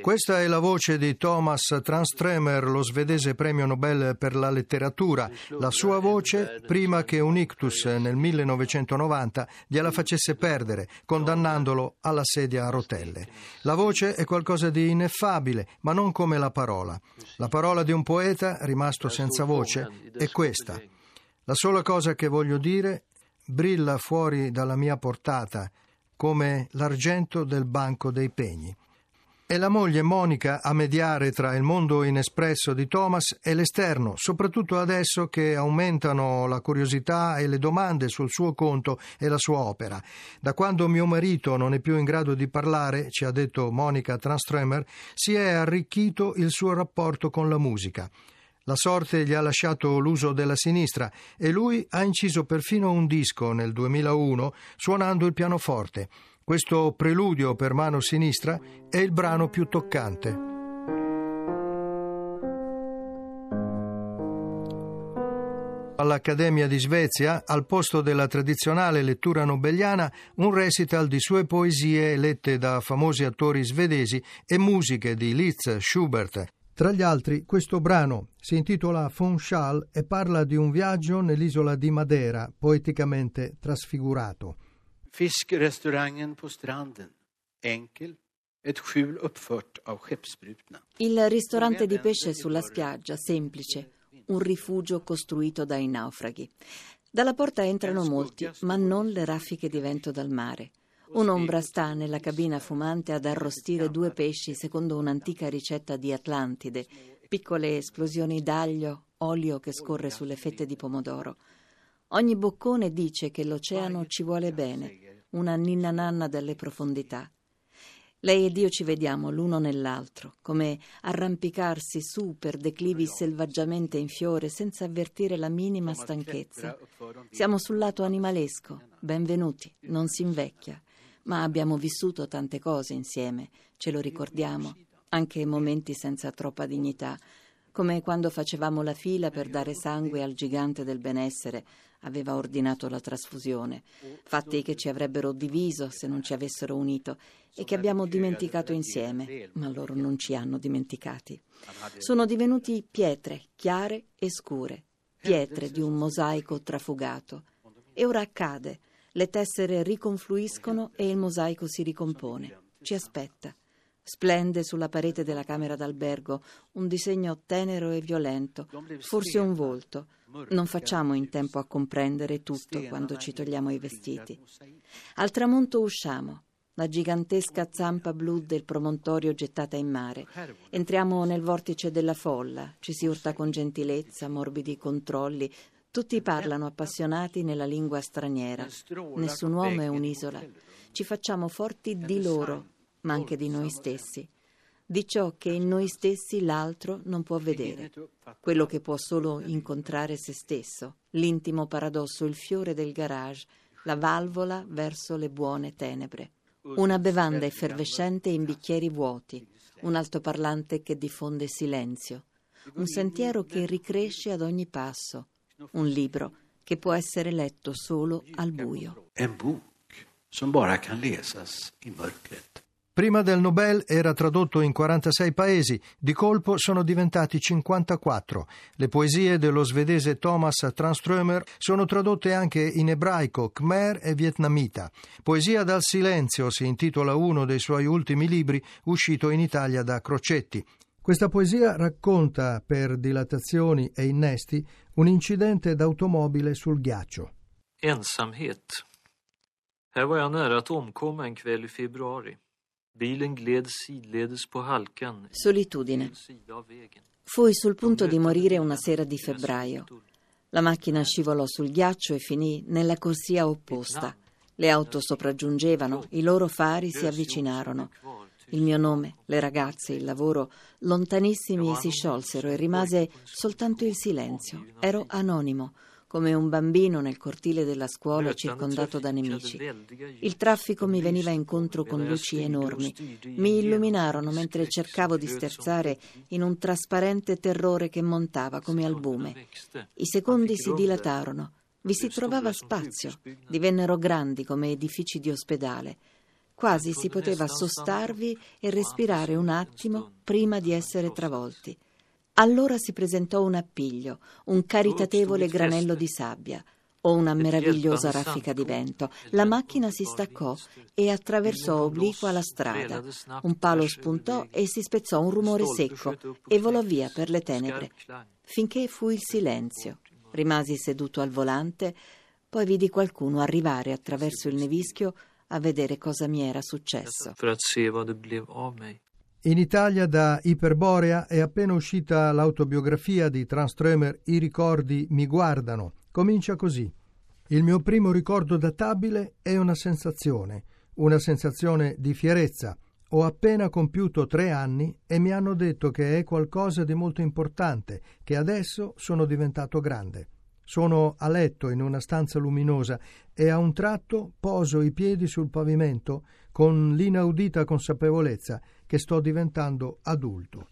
Questa è la voce di Thomas Tranströmer, lo svedese premio Nobel per la letteratura. La sua voce prima che un ictus nel 1990 gliela facesse perdere, condannandolo alla sedia a rotelle. La voce è qualcosa di ineffabile, ma non come la parola. La parola di un poeta rimasto senza voce è questa. La sola cosa che voglio dire brilla fuori dalla mia portata come l'argento del banco dei pegni. È la moglie Monica a mediare tra il mondo inespresso di Thomas e l'esterno, soprattutto adesso che aumentano la curiosità e le domande sul suo conto e la sua opera. Da quando mio marito non è più in grado di parlare, ci ha detto Monica Tranströmer, si è arricchito il suo rapporto con la musica. La sorte gli ha lasciato l'uso della sinistra e lui ha inciso perfino un disco nel 2001 suonando il pianoforte. Questo preludio per mano sinistra è il brano più toccante. All'Accademia di Svezia, al posto della tradizionale lettura nobeliana, un recital di sue poesie lette da famosi attori svedesi e musiche di Liszt, Schubert, tra gli altri, questo brano si intitola Fonchal e parla di un viaggio nell'isola di Madeira, poeticamente trasfigurato. Fiskrestaurangen på stranden. Enkel. Ett skjul uppfört av skeppsbrutna. Il ristorante di pesce sulla spiaggia, semplice, un rifugio costruito dai naufraghi. Dalla porta entrano molti, ma non le raffiche di vento dal mare. Un'ombra sta nella cabina fumante ad arrostire due pesci secondo un'antica ricetta di Atlantide, piccole esplosioni d'aglio, olio che scorre sulle fette di pomodoro. Ogni boccone dice che l'oceano ci vuole bene, una ninna nanna delle profondità. Lei ed io ci vediamo l'uno nell'altro, come arrampicarsi su per declivi selvaggiamente in fiore senza avvertire la minima stanchezza. Siamo sul lato animalesco, benvenuti, non si invecchia ma abbiamo vissuto tante cose insieme, ce lo ricordiamo, anche momenti senza troppa dignità, come quando facevamo la fila per dare sangue al gigante del benessere, aveva ordinato la trasfusione, fatti che ci avrebbero diviso se non ci avessero unito e che abbiamo dimenticato insieme, ma loro non ci hanno dimenticati. Sono divenuti pietre chiare e scure, pietre di un mosaico trafugato. E ora accade le tessere riconfluiscono e il mosaico si ricompone. Ci aspetta. Splende sulla parete della camera d'albergo un disegno tenero e violento, forse un volto. Non facciamo in tempo a comprendere tutto quando ci togliamo i vestiti. Al tramonto usciamo, la gigantesca zampa blu del promontorio gettata in mare. Entriamo nel vortice della folla, ci si urta con gentilezza, morbidi controlli, tutti parlano appassionati nella lingua straniera. Nessun uomo è un'isola. Ci facciamo forti di loro, ma anche di noi stessi. Di ciò che in noi stessi l'altro non può vedere. Quello che può solo incontrare se stesso. L'intimo paradosso, il fiore del garage, la valvola verso le buone tenebre. Una bevanda effervescente in bicchieri vuoti, un altoparlante che diffonde silenzio, un sentiero che ricresce ad ogni passo, un libro che può essere letto solo al buio. En bok som bara kan läsas i mörkret. Prima del Nobel era tradotto in 46 paesi, di colpo sono diventati 54. Le poesie dello svedese Thomas Tranströmer sono tradotte anche in ebraico, khmer e vietnamita. Poesia dal silenzio si intitola uno dei suoi ultimi libri, uscito in Italia da Crocetti. Questa poesia racconta, per dilatazioni e innesti, un incidente d'automobile sul ghiaccio. Ensamhet. Här var jag nära att omkomma en kväll i februari. Bilen gled sidledes på halkan. Solitudine. Fui sul punto di morire una sera di febbraio. La macchina scivolò sul ghiaccio e finì nella corsia opposta. Le auto sopraggiungevano, i loro fari si avvicinarono. Il mio nome, le ragazze, il lavoro, lontanissimi si sciolsero e rimase soltanto il silenzio. Ero anonimo, come un bambino nel cortile della scuola circondato da nemici. Il traffico mi veniva incontro con luci enormi. Mi illuminarono mentre cercavo di sterzare in un trasparente terrore che montava come albume. I secondi si dilatarono. Vi si trovava spazio. Divennero grandi come edifici di ospedale. Quasi si poteva sostarvi e respirare un attimo prima di essere travolti. Allora si presentò un appiglio, un caritatevole granello di sabbia o una meravigliosa raffica di vento. La macchina si staccò e attraversò obliqua la strada. Un palo spuntò e si spezzò un rumore secco e volò via per le tenebre, finché fu il silenzio. Rimasi seduto al volante, poi vidi qualcuno arrivare attraverso il nevischio a vedere cosa mi era successo. In Italia da Iperborea è appena uscita l'autobiografia di Tranströmer I ricordi mi guardano. Comincia così. Il mio primo ricordo databile è una sensazione, una sensazione di fierezza. Ho appena compiuto tre anni e mi hanno detto che è qualcosa di molto importante, che adesso sono diventato grande. Sono a letto in una stanza luminosa e a un tratto poso i piedi sul pavimento con l'inaudita consapevolezza che sto diventando adulto.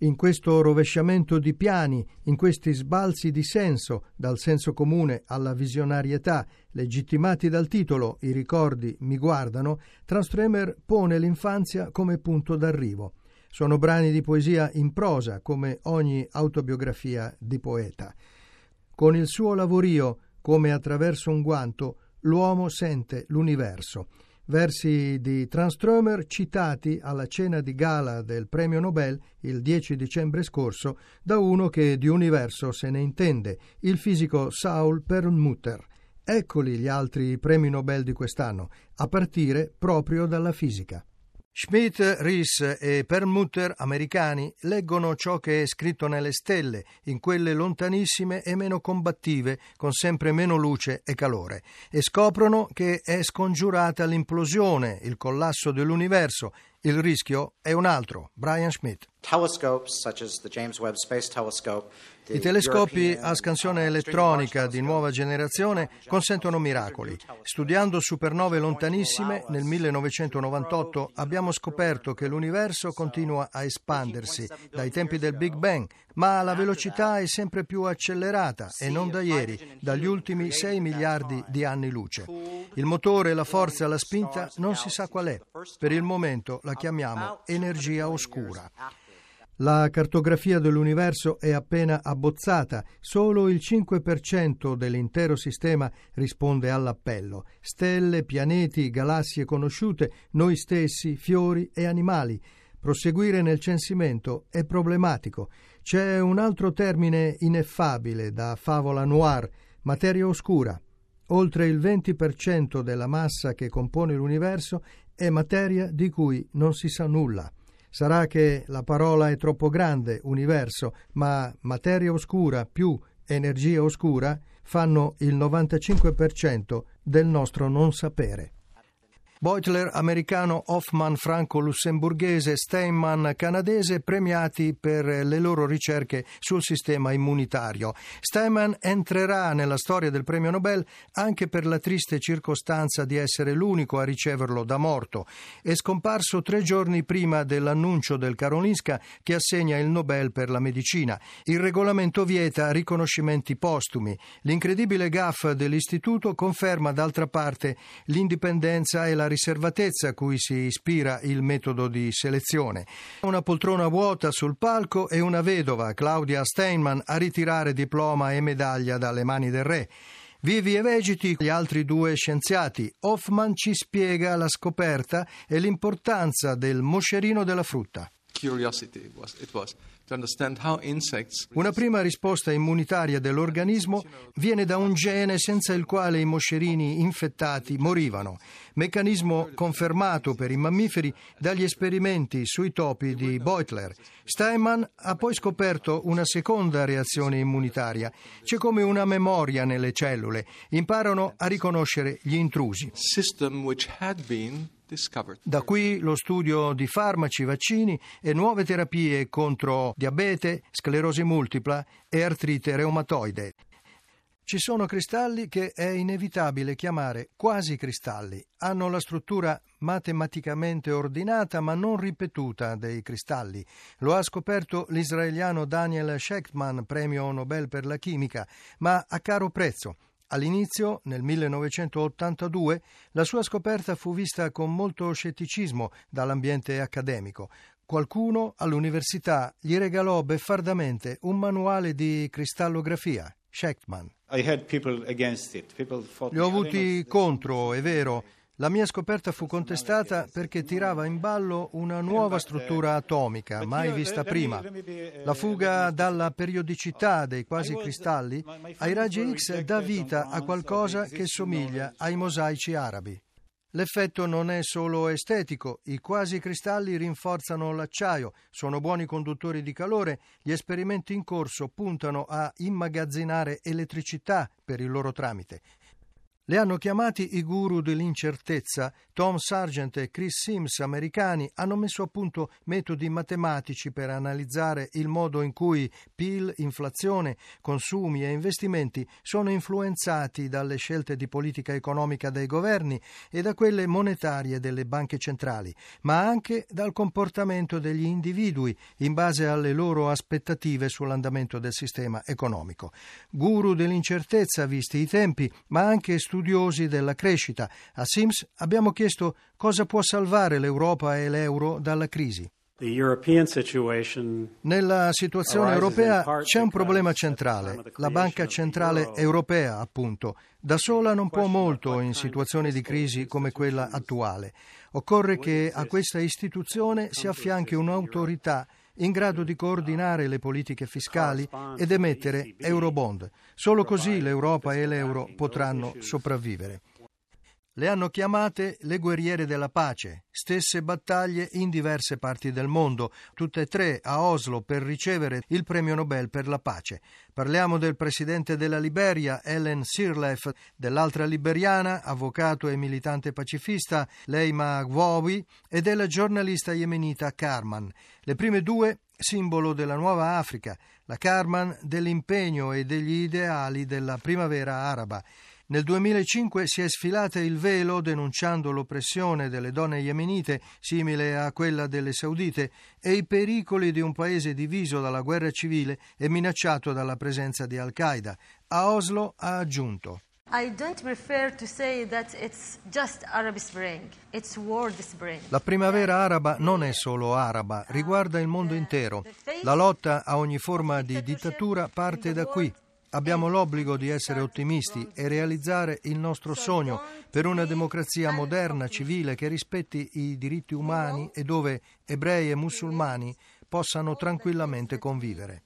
In questo rovesciamento di piani, in questi sbalzi di senso, dal senso comune alla visionarietà, legittimati dal titolo I ricordi mi guardano, Transtremer pone l'infanzia come punto d'arrivo. Sono brani di poesia in prosa, come ogni autobiografia di poeta. Con il suo lavorio, come attraverso un guanto, l'uomo sente l'universo. Versi di Tranströmer citati alla cena di gala del premio Nobel il 10 dicembre scorso da uno che di universo se ne intende, il fisico Saul Perlmutter. Eccoli gli altri premi Nobel di quest'anno, a partire proprio dalla fisica. Schmidt, Rees e Perlmutter americani leggono ciò che è scritto nelle stelle, in quelle lontanissime e meno combattive, con sempre meno luce e calore, e scoprono che è scongiurata l'implosione, il collasso dell'universo. Il rischio è un altro, Brian Schmidt. I telescopi a scansione elettronica di nuova generazione consentono miracoli. Studiando supernove lontanissime, nel 1998 abbiamo scoperto che l'universo continua a espandersi dai tempi del Big Bang, ma la velocità è sempre più accelerata e non da ieri, dagli ultimi 6 miliardi di anni luce. Il motore, la forza, la spinta non si sa qual è. Per il momento la chiamiamo energia oscura. La cartografia dell'universo è appena abbozzata, solo il 5% dell'intero sistema risponde all'appello. Stelle, pianeti, galassie conosciute, noi stessi, fiori e animali. Proseguire nel censimento è problematico. C'è un altro termine ineffabile da favola noir, materia oscura. Oltre il 20% della massa che compone l'universo è materia di cui non si sa nulla. Sarà che la parola è troppo grande, universo, ma materia oscura più energia oscura fanno il 95% del nostro non sapere. Beutler americano, Hoffman franco-lussemburghese, Steinman canadese premiati per le loro ricerche sul sistema immunitario. Steinman entrerà nella storia del premio Nobel anche per la triste circostanza di essere l'unico a riceverlo da morto. È scomparso tre giorni prima dell'annuncio del Karolinska che assegna il Nobel per la medicina. Il regolamento vieta riconoscimenti postumi. L'incredibile gaff dell'istituto conferma d'altra parte l'indipendenza e la riservatezza a cui si ispira il metodo di selezione. Una poltrona vuota sul palco e una vedova, Claudia Steinman, a ritirare diploma e medaglia dalle mani del re. Vivi e vegeti gli altri due scienziati. Hoffman ci spiega la scoperta e l'importanza del moscerino della frutta. Una prima risposta immunitaria dell'organismo viene da un gene senza il quale i moscerini infettati morivano, meccanismo confermato per i mammiferi dagli esperimenti sui topi di Beutler. Steinman ha poi scoperto una seconda reazione immunitaria. C'è come una memoria nelle cellule, imparano a riconoscere gli intrusi. System which had been Da qui lo studio di farmaci, vaccini e nuove terapie contro diabete, sclerosi multipla e artrite reumatoide. Ci sono cristalli che è inevitabile chiamare quasi cristalli. Hanno la struttura matematicamente ordinata ma non ripetuta dei cristalli. Lo ha scoperto l'israeliano Daniel Shechtman, premio Nobel per la chimica, ma a caro prezzo. All'inizio, nel 1982, la sua scoperta fu vista con molto scetticismo dall'ambiente accademico. Qualcuno all'università gli regalò beffardamente un manuale di cristallografia. Schechtman. Li ho avuti contro, è vero. La mia scoperta fu contestata perché tirava in ballo una nuova struttura atomica, mai vista prima. La fuga dalla periodicità dei quasi cristalli ai raggi X dà vita a qualcosa che somiglia ai mosaici arabi. L'effetto non è solo estetico, i quasi cristalli rinforzano l'acciaio, sono buoni conduttori di calore, gli esperimenti in corso puntano a immagazzinare elettricità per il loro tramite. Le hanno chiamati i guru dell'incertezza. Tom Sargent e Chris Sims, americani, hanno messo a punto metodi matematici per analizzare il modo in cui PIL, inflazione, consumi e investimenti sono influenzati dalle scelte di politica economica dei governi e da quelle monetarie delle banche centrali, ma anche dal comportamento degli individui in base alle loro aspettative sull'andamento del sistema economico. Guru dell'incertezza, visti i tempi, ma anche studiosi studiosi della crescita. A Sims abbiamo chiesto cosa può salvare l'Europa e l'euro dalla crisi. Nella situazione europea c'è un problema centrale, la Banca Centrale Europea, appunto. Da sola non può molto in situazioni di crisi come quella attuale. Occorre che a questa istituzione si affianchi un'autorità in grado di coordinare le politiche fiscali ed emettere eurobond. Solo così l'Europa e l'euro potranno sopravvivere. Le hanno chiamate le guerriere della pace, stesse battaglie in diverse parti del mondo, tutte e tre a Oslo per ricevere il premio Nobel per la pace. Parliamo del presidente della Liberia, Ellen Sirleaf, dell'altra liberiana, avvocato e militante pacifista, Leima Gwowi, e della giornalista yemenita Karman. Le prime due simbolo della nuova Africa, la Karman dell'impegno e degli ideali della primavera araba. Nel 2005 si è sfilata il velo denunciando l'oppressione delle donne yemenite simile a quella delle saudite e i pericoli di un paese diviso dalla guerra civile e minacciato dalla presenza di Al-Qaeda. A Oslo ha aggiunto la primavera araba non è solo araba, riguarda il mondo intero. La lotta a ogni forma di dittatura parte da qui, Abbiamo l'obbligo di essere ottimisti e realizzare il nostro sogno per una democrazia moderna, civile, che rispetti i diritti umani e dove ebrei e musulmani possano tranquillamente convivere.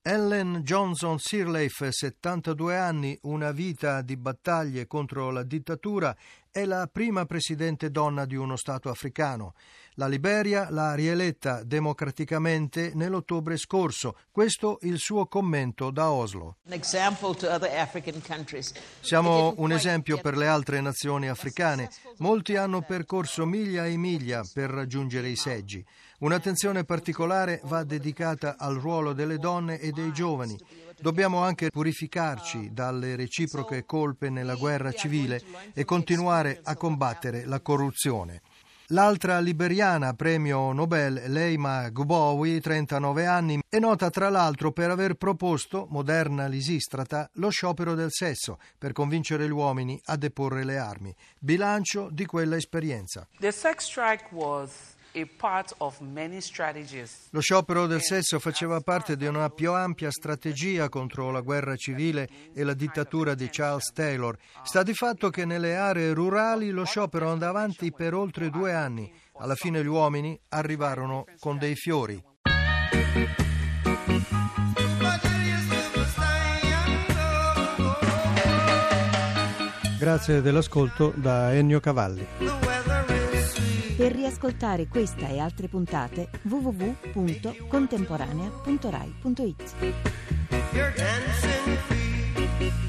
Ellen Johnson Sirleaf, 72 anni, una vita di battaglie contro la dittatura, è la prima presidente donna di uno Stato africano. La Liberia l'ha rieletta democraticamente nell'ottobre scorso. Questo il suo commento da Oslo. Siamo un esempio per le altre nazioni africane. Molti hanno percorso miglia e miglia per raggiungere i seggi. Un'attenzione particolare va dedicata al ruolo delle donne e dei giovani. Dobbiamo anche purificarci dalle reciproche colpe nella guerra civile e continuare a combattere la corruzione. L'altra liberiana, premio Nobel, Leima Gbowi, 39 anni, è nota tra l'altro per aver proposto, moderna Lisistrata, lo sciopero del sesso per convincere gli uomini a deporre le armi. Bilancio di quella esperienza. The sex strike was lo sciopero del sesso faceva parte di una più ampia strategia contro la guerra civile e la dittatura di Charles Taylor. Sta di fatto che nelle aree rurali lo sciopero andò avanti per oltre due anni. Alla fine gli uomini arrivarono con dei fiori. Grazie dell'ascolto da Ennio Cavalli. Per riascoltare questa e altre puntate www.contemporanea.rai.it